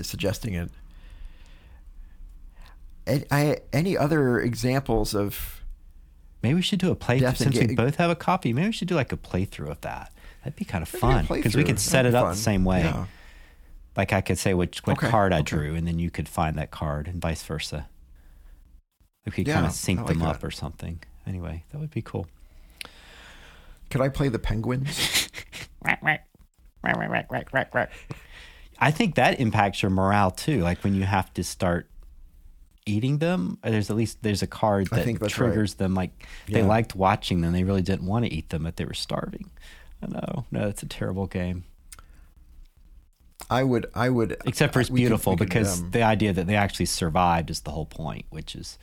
suggesting it. And I, any other examples of? Maybe we should do a playthrough since we both have a copy. Maybe we should do like a playthrough of that. That'd be kind of fun because we could set That'd it up fun. the same way. Yeah. Like I could say which what Okay, card I okay. drew, and then you could find that card, and vice versa. We could Yeah, kind of sync like them up or something. Anyway, that would be cool. Could I play the penguins? I think that impacts your morale too. Like when you have to start eating them, or there's at least there's a card that think that's right. triggers them. Like they Yeah. liked watching them, they really didn't want to eat them, but they were starving. I know, no, it's a terrible game. I would. I would. Except for it's we could- beautiful could, because um, the idea that they actually survived is the whole point, which is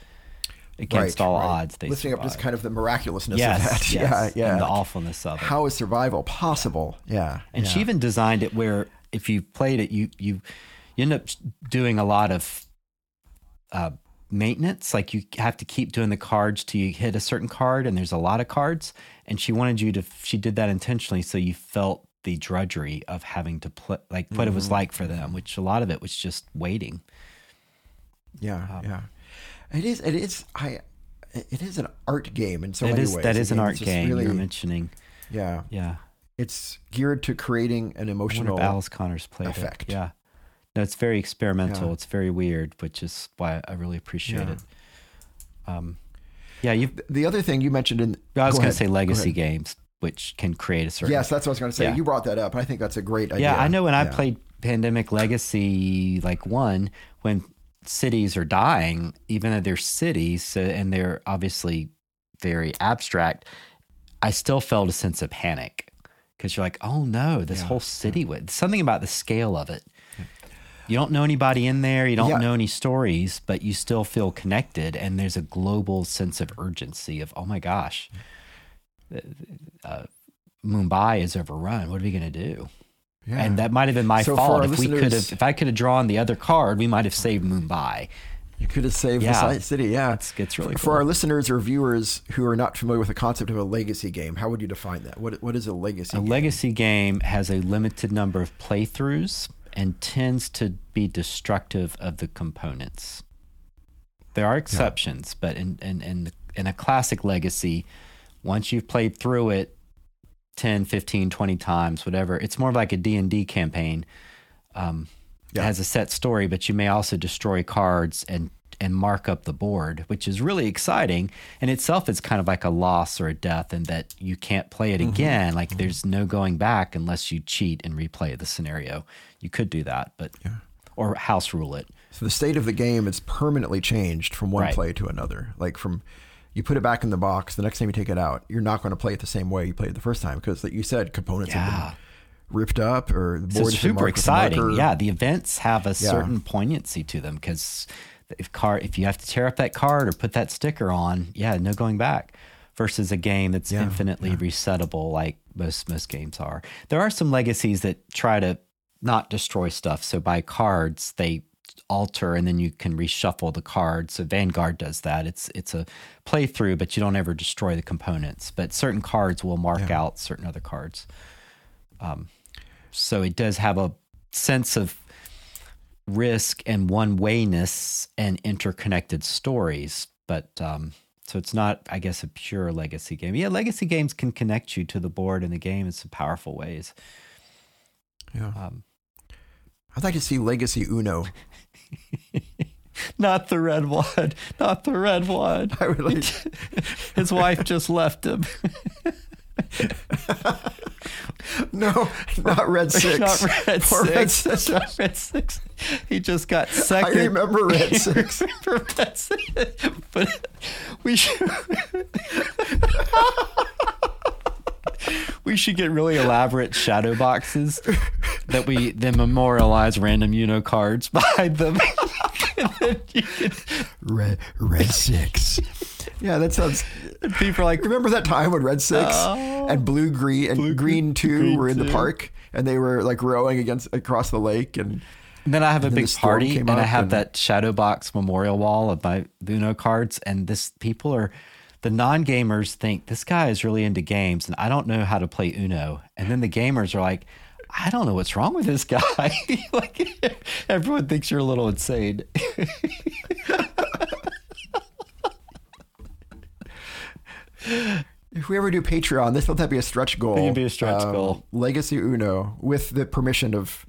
against right, all right. odds they lifting up just kind of the miraculousness yes, of that. yes, yeah, yeah. and the awfulness of it. How is survival possible? Yeah, And yeah. she even designed it where if you played it, you you you end up doing a lot of uh, maintenance. Like you have to keep doing the cards till you hit a certain card, and there's a lot of cards. And she wanted you to. She did that intentionally, so you felt the drudgery of having to play, like what it was Mm-hmm. like for them. Which a lot of it was just waiting. Yeah, Um, yeah. It is. It is. I. It is an art game in so That many is ways. that A is an art game Really, you're mentioning. yeah, Yeah, it's geared to creating an I emotional. Alice Connors played effect. it. Yeah. No, it's very experimental. Yeah. It's very weird, which is why I really appreciate Yeah. it. Um, yeah, you. The other thing you mentioned in. I was go going to say legacy games, which can create a certain. Yes, that's what I was going to say. Yeah. You brought that up. I think that's a great idea. Yeah, I know when I Yeah. played Pandemic Legacy, like one, when cities are dying, even though they're cities and they're obviously very abstract, I still felt a sense of panic because you're like, oh no, this Yeah, whole city would something about the scale of it. You don't know anybody in there, you don't Yeah. know any stories, but you still feel connected, and there's a global sense of urgency of, oh my gosh, uh, Mumbai is overrun. What are we going to do? Yeah. And that might have been my So fault. If we could have, if I could have drawn the other card, we might have saved Mumbai. You could have saved Yeah. the city. Yeah, It's- it's really for cool. our listeners or viewers who are not familiar with the concept of a legacy game. How would you define that? What what is a legacy? Game? A game? legacy game has a limited number of playthroughs and tends to be destructive of the components. There are exceptions, but in, in, in, in a classic legacy, once you've played through it 10, 15, 20 times, whatever, it's more like a D&D campaign. Um, Yeah. It has a set story, but you may also destroy cards and and mark up the board, which is really exciting. In itself, it's kind of like a loss or a death, in that you can't play it again. Like there's no going back unless you cheat and replay the scenario. You could do that, but yeah. or house rule it. So the state of the game is permanently changed from one Right. play to another. Like from you put it back in the box, the next time you take it out, you're not going to play it the same way you played it the first time because, like you said, components have been ripped up or the board it's super marked with a exciting. marker. Yeah, the events have a certain poignancy to them because if car if you have to tear up that card or put that sticker on, yeah, no going back. Versus a game that's Yeah, infinitely resettable, like most most games are. There are some legacies that try to not destroy stuff. So by cards, they alter and then you can reshuffle the cards. So Vanguard does that. It's it's a playthrough, but you don't ever destroy the components. But certain cards will mark out certain other cards. Um, so it does have a sense of risk and one wayness and interconnected stories. But um, so it's not, I guess, a pure legacy game. Yeah, legacy games can connect you to the board and the game in some powerful ways. Yeah. Um, I'd like to see Legacy Uno. not the red one, not the red one. Like. His wife just left him. no, not Red Six. not red Poor Red six. Six. Not red six. He just got second. I remember Red Six. remember Red Six. But we should. We should get really elaborate shadow boxes that we then memorialize random Uno cards behind them. and then you can, Red Red Six. Yeah, that sounds. people are like, Remember that time when Red Six oh. and Blue Green and Green Two Green were in the Two. park and they were like rowing against across the lake and And then I have a big party, and I have and- that shadow box memorial wall of my Uno cards, and this people are the non gamers think this guy is really into games, and I don't know how to play Uno, and then the gamers are like. I don't know what's wrong with this guy. like everyone thinks you're a little insane. If we ever do Patreon, this will that be a stretch goal. Um, It could be a stretch goal. Legacy Uno with the permission of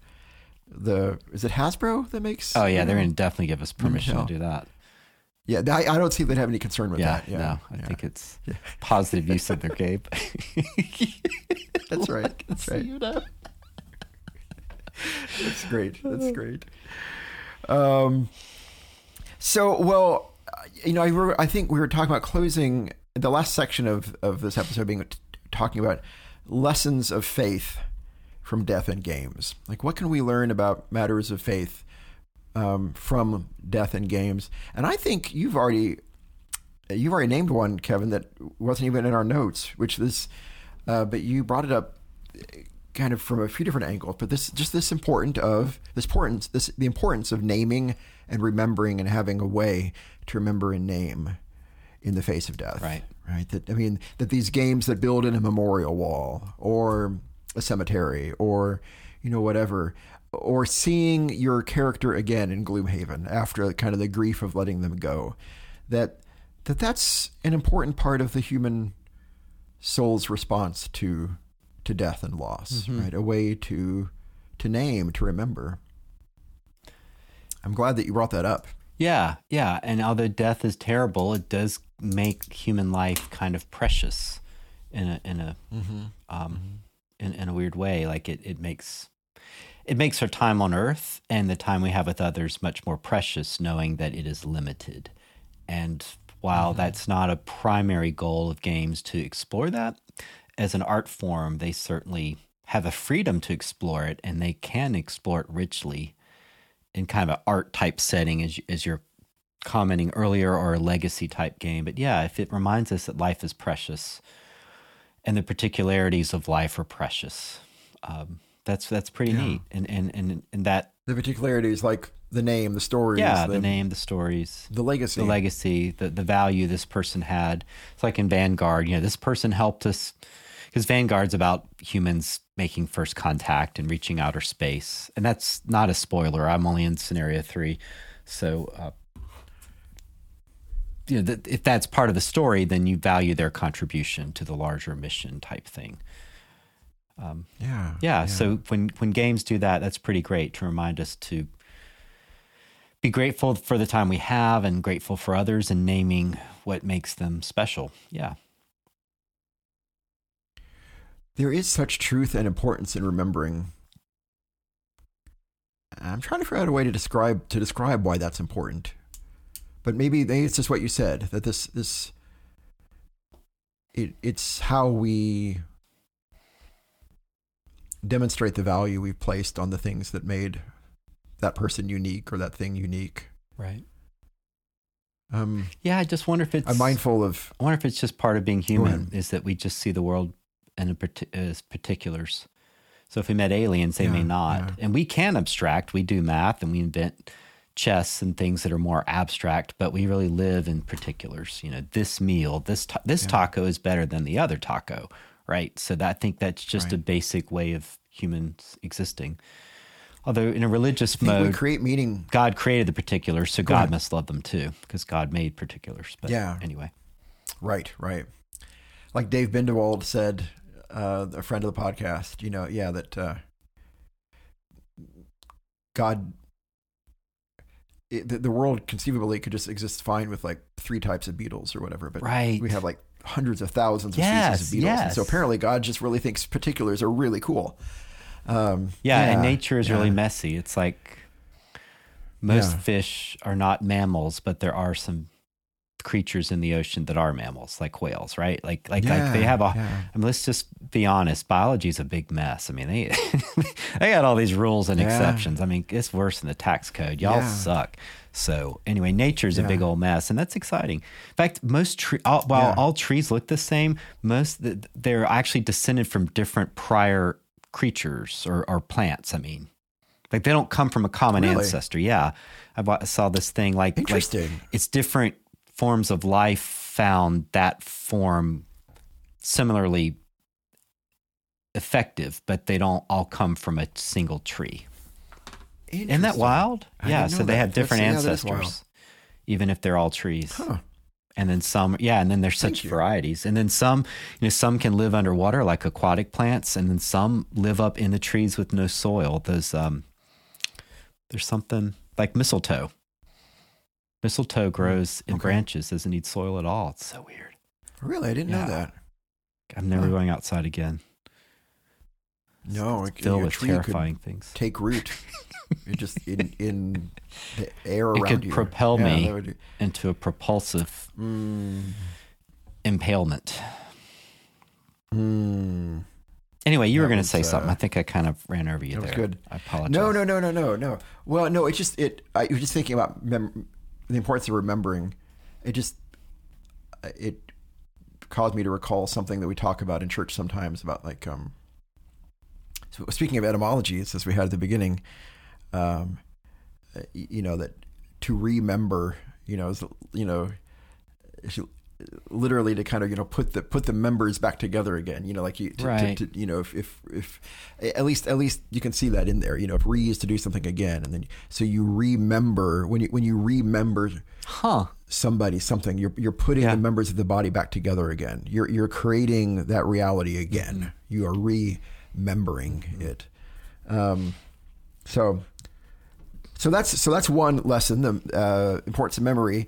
the is it Hasbro that makes? Oh yeah, Uno? they're gonna definitely give us permission hell. to do that. Yeah, I, I don't see they'd have any concern with Yeah, that. Yeah, no, I yeah. think it's positive use of their game. that's right. That's right. Uno. That's great. That's great. Um, so well, you know, I, were, I think we were talking about closing the last section of of this episode being t- talking about lessons of faith from death and games. Like, what can we learn about matters of faith um, from death and games? And I think you've already you've already named one, Kevin, that wasn't even in our notes, which is, uh, but you brought it up kind of from a few different angles. But this just this important of this importance this the importance of naming and remembering and having a way to remember and name in the face of death. Right. Right. That I mean that these games that build in a memorial wall or a cemetery or you know whatever or seeing your character again in Gloomhaven after kind of the grief of letting them go that that that's an important part of the human soul's response to to death and loss mm-hmm. right a way to to name to remember i'm glad that you brought that up Yeah, yeah. And although death is terrible, it does make human life kind of precious in a in a mm-hmm. um mm-hmm. in, in a weird way. Like it, it makes it makes our time on earth and the time we have with others much more precious, knowing that it is limited. And while that's not a primary goal of games to explore that, as an art form, they certainly have a freedom to explore it and they can explore it richly in kind of an art type setting as, as you're commenting earlier or a legacy type game. But yeah, if it reminds us that life is precious and the particularities of life are precious, um, that's that's pretty neat. And, and and and that the particularities like the name, the stories. Yeah, the, the, name, the stories, the legacy, the legacy, the the value this person had. It's like in Vanguard. You know, this person helped us because Vanguard's about humans making first contact and reaching outer space, and that's not a spoiler. I'm only in scenario three, so. Uh, you know, if that's part of the story, then you value their contribution to the larger mission type thing. Um, yeah, yeah, yeah. So when when games do that, that's pretty great to remind us to be grateful for the time we have and grateful for others and naming what makes them special. Yeah. There is such truth and importance in remembering. I'm trying to figure out a way to describe to describe why that's important. But maybe, maybe it's just what you said that this this it it's how we demonstrate the value we've placed on the things that made that person unique or that thing unique. Right. Um, yeah, I just wonder if it's. I'm mindful of. I wonder if it's just part of being human is that we just see the world in a, as particulars. So if we met aliens, they yeah, may not, yeah. and we can abstract. We do math and we invent chess and things that are more abstract, but we really live in particulars. You know, this meal, this ta- this yeah. taco is better than the other taco, right? So that, I think that's just right. a basic way of humans existing. Although in a religious mode, we create meaning. God created the particulars, so Go God ahead. must love them too, because God made particulars. But yeah. Anyway. Right. Right. Like Dave Bindewald said, uh, a friend of the podcast. You know, yeah, that uh, God, it, the, the world conceivably could just exist fine with like three types of beetles or whatever, but right. we have like hundreds of thousands of yes, species of beetles. Yes. And so apparently God just really thinks particulars are really cool. Um, yeah, yeah, and nature is yeah. really messy. It's like most yeah. fish are not mammals, but there are some creatures in the ocean that are mammals, like whales, right? Like, like, like they have a. I mean, let's just be honest. Biology is a big mess. I mean, they they got all these rules and exceptions. I mean, it's worse than the tax code. Y'all suck. So anyway, nature's yeah. a big old mess, and that's exciting. In fact, most tree, all, while yeah. all trees look the same, most they're actually descended from different prior creatures or, or plants. I mean, like they don't come from a common really? ancestor. Yeah, I saw this thing like interesting. Like it's different forms of life found that form similarly effective, but they don't all come from a single tree. Isn't that wild? I yeah, so they that. have different That's, ancestors, yeah, even if they're all trees. Huh. And then some, yeah, and then there's such varieties. And then some, you know, some can live underwater like aquatic plants, and then some live up in the trees with no soil. Those, um, there's something like mistletoe. Mistletoe grows in okay. branches, doesn't need soil at all. It's so weird. Really, I didn't yeah. know that. I'm never huh. going outside again. No, it's filled with terrifying things. Take root. You're just in in the air around you. It could you. propel yeah, me would... into a propulsive mm. impalement. Mm. Anyway, you that were going to say uh, something. I think I kind of ran over you that there. Was good. I apologize. No, no, no, no, no, no. Well, no. It's just it. I was just thinking about mem- the importance of remembering. It just it caused me to recall something that we talk about in church sometimes about like um. So speaking of etymology, as we had at the beginning um, you know that to remember, you know, is, you know, literally to kind of you know put the put the members back together again. You know, like you, to, right. to, to, you know, if, if if at least at least you can see that in there. You know, if re is to do something again, and then so you remember when you when you remember, huh? Somebody, something. You're you're putting yeah. the members of the body back together again. You're you're creating that reality again. Mm-hmm. You are remembering it. Um, so so that's so that's one lesson, the uh, importance of memory.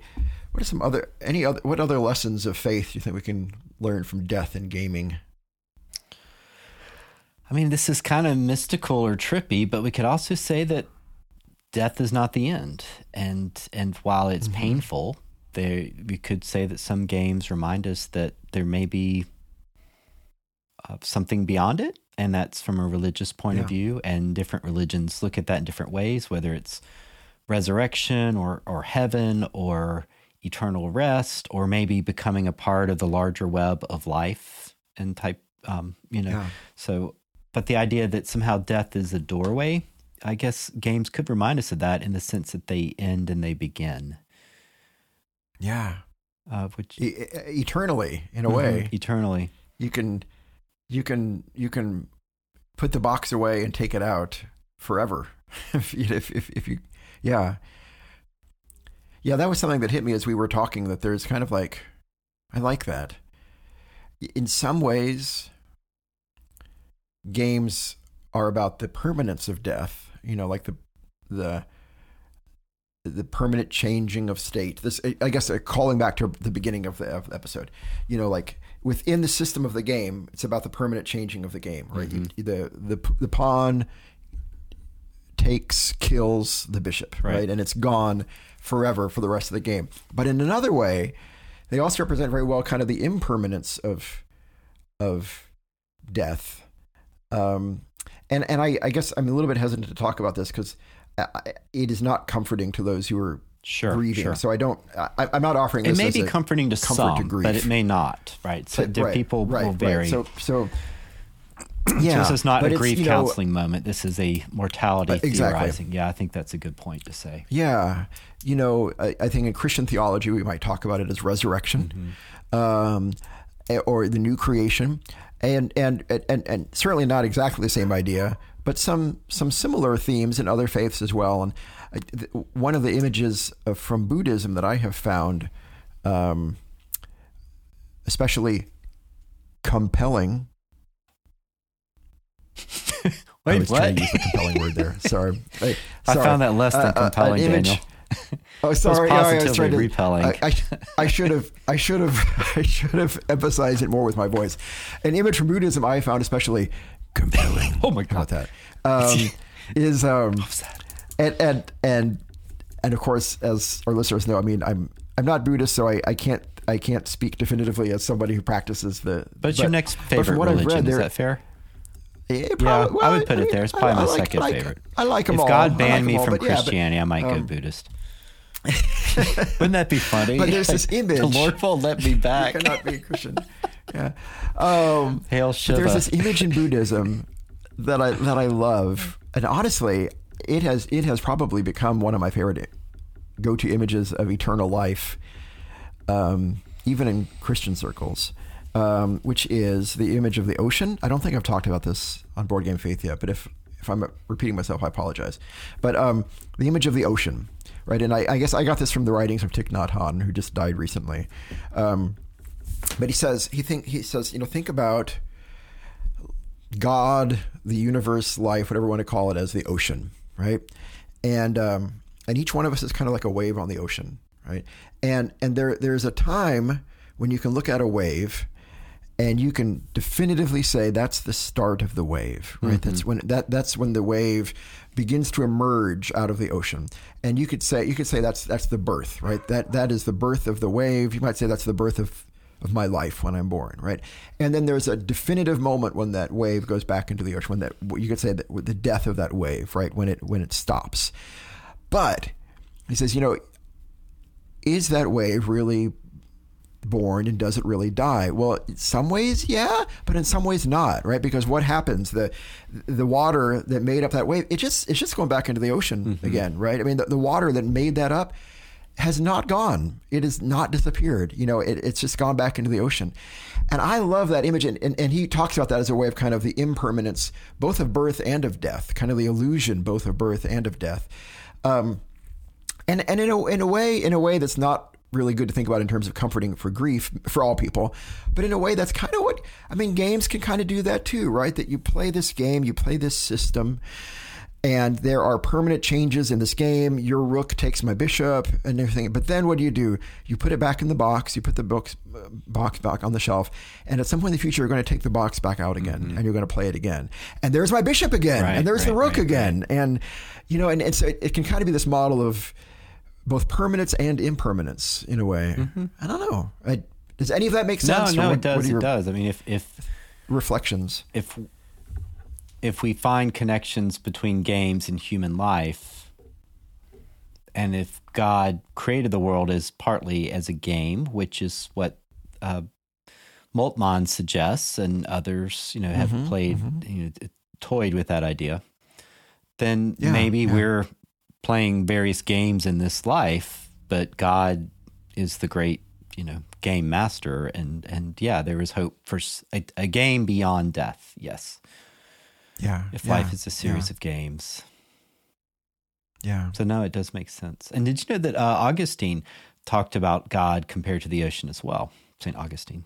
What are some other any other what other lessons of faith do you think we can learn from death and gaming? I mean, this is kind of mystical or trippy, but we could also say that death is not the end, and and while it's mm-hmm. painful, there we could say that some games remind us that there may be uh, something beyond it and that's from a religious point yeah. of view and different religions look at that in different ways whether it's resurrection or or heaven or eternal rest or maybe becoming a part of the larger web of life and type um, you know yeah. so but the idea that somehow death is a doorway I guess games could remind us of that in the sense that they end and they begin. Yeah. Uh, which e- eternally, in a mm-hmm. way, eternally, you can, you can, you can put the box away and take it out forever. if, if, if, if you, yeah, yeah, that was something that hit me as we were talking. That there's kind of like, I like that. In some ways, games are about the permanence of death. You know, like the the the permanent changing of state. This, I guess, uh, calling back to the beginning of the, of the, episode. You know, like within the system of the game, it's about the permanent changing of the game, right? Mm-hmm. You, the the the pawn takes kills the bishop, right. right, and it's gone forever for the rest of the game. But in another way, they also represent very well kind of the impermanence of of death. Um, and and I, I guess I'm a little bit hesitant to talk about this because it is not comforting to those who are sure, grieving. Sure. So I don't. I, am not offering. It may be comforting to some, to but it may not. Right. So right, people right, will vary. Right. So so. Yeah, so this is not a grief counseling know, moment. This is a mortality exactly. theorizing. Yeah, I think that's a good point to say. Yeah, you know, I, I think in Christian theology we might talk about it as resurrection, mm-hmm. um, or the new creation and, and and and certainly not exactly the same idea, but some some similar themes in other faiths as well. And one of the images from Buddhism that I have found, um, especially compelling. Wait, I was what? trying to use a compelling word there. Sorry. sorry. I found that less than uh, uh compelling, uh, Daniel. Oh, sorry. I was trying to, repelling. I, I, I, should have. I should have. I should have emphasized it more with my voice. An image from Buddhism I found especially compelling. oh my god, that um, is um, and and and and of course, as our listeners know, I mean, I'm I'm not Buddhist, so I, I can't I can't speak definitively as somebody who practices the. But, but your next favorite religion read, is that fair? Yeah, probably, yeah well, I would put I mean, it there. It's probably I, my like, second like, favorite. I like them if all. If God banned like me all, from Christianity, yeah, but, I might um, go Buddhist. Wouldn't that be funny? But there's this image. the Lord won't let me back. you cannot be a Christian. Yeah. Um, Hail Shiva. There's this image in Buddhism that I that I love, and honestly, it has it has probably become one of my favorite go to images of eternal life, um, even in Christian circles. Um, which is the image of the ocean. I don't think I've talked about this on Board Game Faith yet, but if if I'm repeating myself, I apologize. But um, the image of the ocean, right? And I, I, guess I got this from the writings of Thich Nhat Hanh, who just died recently. Um, but he says he think he says you know think about God, the universe, life, whatever you want to call it, as the ocean, right? And um, and each one of us is kind of like a wave on the ocean, right? And and there there's a time when you can look at a wave and you can definitively say that's the start of the wave right mm-hmm. that's when that that's when the wave begins to emerge out of the ocean and you could say you could say that's that's the birth right that that is the birth of the wave you might say that's the birth of of my life when I'm born, right? And then there's a definitive moment when that wave goes back into the ocean, when that you could say that the death of that wave, right? When it when it stops. But he says, you know, is that wave really born and does it really die? Well, in some ways, yeah, but in some ways not, right? Because what happens? The the water that made up that wave, it just it's just going back into the ocean mm-hmm. again, right? I mean, the, the water that made that up has not gone. It has not disappeared. You know, it, it's just gone back into the ocean. And I love that image. And, and, and, he talks about that as a way of kind of the impermanence, both of birth and of death, kind of the illusion, both of birth and of death. Um, and and in a, in a way, in a way that's not really good to think about in terms of comforting for grief for all people. But in a way, that's kind of what I mean. Games can kind of do that too, right? That you play this game, you play this system, and there are permanent changes in this game. Your rook takes my bishop and everything. But then what do you do? You put it back in the box. You put the books uh, box back on the shelf, and at some point in the future, you're going to take the box back out again, mm-hmm. and you're going to play it again. And there's my bishop again, right, and there's right, the rook right, again, and you know, and so it, it can kind of be this model of both permanence and impermanence in a way. Mm-hmm. I don't know. I, does any of that make sense? No, no, what, it does. It does. I mean, if if reflections, if if we find connections between games and human life, and if God created the world as partly as a game, which is what uh, Moltmann suggests, and others, you know, have mm-hmm, played, mm-hmm. you know, toyed with that idea then Yeah, maybe yeah. we're playing various games in this life, but God is the great, you know, game master, and and yeah, there is hope for a game beyond death. Yes, Yeah. if yeah, life is a series yeah, of games. Yeah. So no, it does make sense. And did you know that uh, Augustine talked about God compared to the ocean as well? Saint Augustine.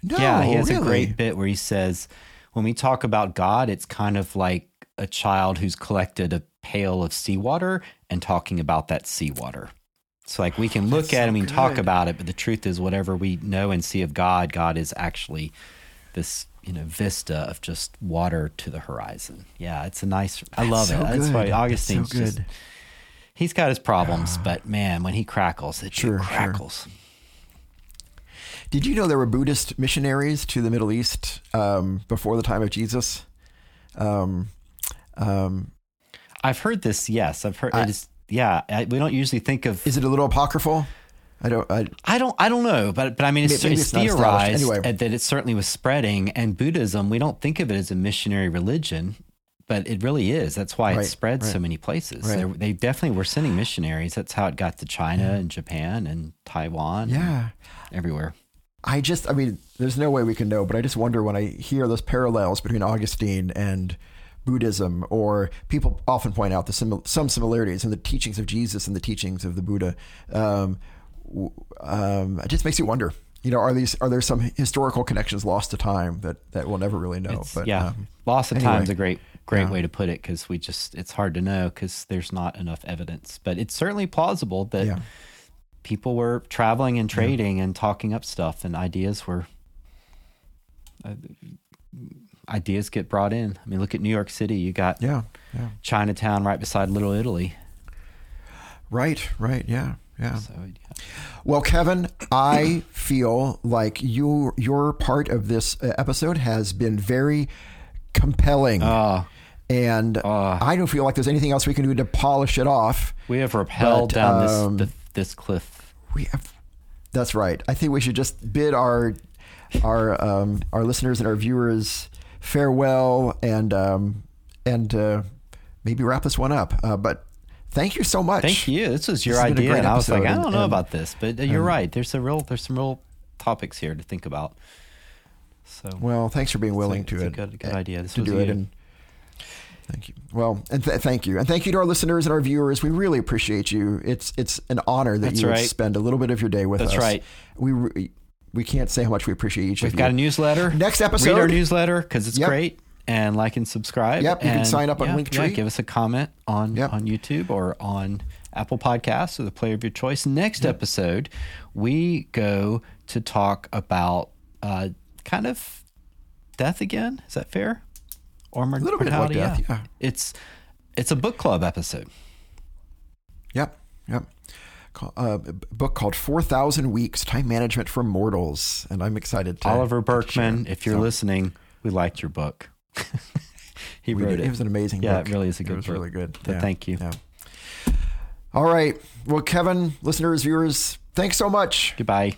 No, yeah, he has really? a great bit where he says, when we talk about God, it's kind of like a child who's collected a pail of seawater and talking about that seawater. So, like, we can look That's at it so and talk about it, but the truth is, whatever we know and see of God, God is actually this, you know, vista of just water to the horizon. Yeah, it's a nice, I love so it. That's why That's Augustine's so good. just, he's got his problems, but man, when he crackles, it Sure, sure. crackles. Did you know there were Buddhist missionaries to the Middle East um, before the time of Jesus? Um, um, I've heard this. Yes, I've heard I- it is. Yeah, I, we don't usually think of. is it a little apocryphal? I don't. I, I don't. I don't know, but but I mean, it's, it's, it's theorized Anyway. that it certainly was spreading. And Buddhism, we don't think of it as a missionary religion, but it really is. That's why Right, it spread so many places. Right. There- They definitely were sending missionaries. That's how it got to China and Japan and Taiwan. and yeah. everywhere. I just, I mean, there's no way we can know, but I just wonder when I hear those parallels between Augustine and Buddhism, or people often point out the simil- some similarities in the teachings of Jesus and the teachings of the Buddha. Um, um, it just makes you wonder. You know, are these are there some historical connections lost to time that that we'll never really know? It's- but yeah, um, loss of anyway. is a great great Yeah. way to put it because we just it's hard to know because there's not enough evidence. But it's certainly plausible that yeah, people were traveling and trading and talking up stuff and ideas were uh, ideas get brought in i mean look at new york city you got yeah, yeah. chinatown right beside little italy Right, right, yeah, yeah. so yeah. Well, Kevin, I feel like you your part of this uh, episode has been very compelling, oh and uh. I don't feel like there's anything else we can do to polish it off. we have rappelled But, down um, this the, this cliff We have, that's right. I think we should just bid our our um, our listeners and our viewers farewell and um, and uh, maybe wrap this one up. Uh, but thank you so much. thank you this was your This a idea and i was like i don't and- know about this but uh, you're right there's a real there's some real topics here to think about so Well, thanks for being willing it's to a it. good, good idea this to was do it and thank you well and th- thank you and thank you to our listeners and our viewers we really appreciate you it's it's an honor that That's you right. spend a little bit of your day with That's us That's right. we re- we can't say how much we appreciate each We've of got a newsletter. Next episode- Read our newsletter because it's Yep. great. And like and subscribe. Yep, you can sign up on yeah, Linktree. Yeah, give us a comment on Yep. on YouTube or on Apple Podcasts or the player of your choice. Next episode, we go to talk about uh, kind of death again. Is that fair? Or mor- little bit like death, yeah. It's it's a book club episode. yep yep a uh, book called 4000 weeks time management for mortals and i'm excited to Oliver Burkeman, if you're So, listening, we liked your book. he wrote did- it. it was an amazing Yeah, book it really is a good it was book. really good So thank you. yeah all right well kevin listeners viewers thanks so much Goodbye.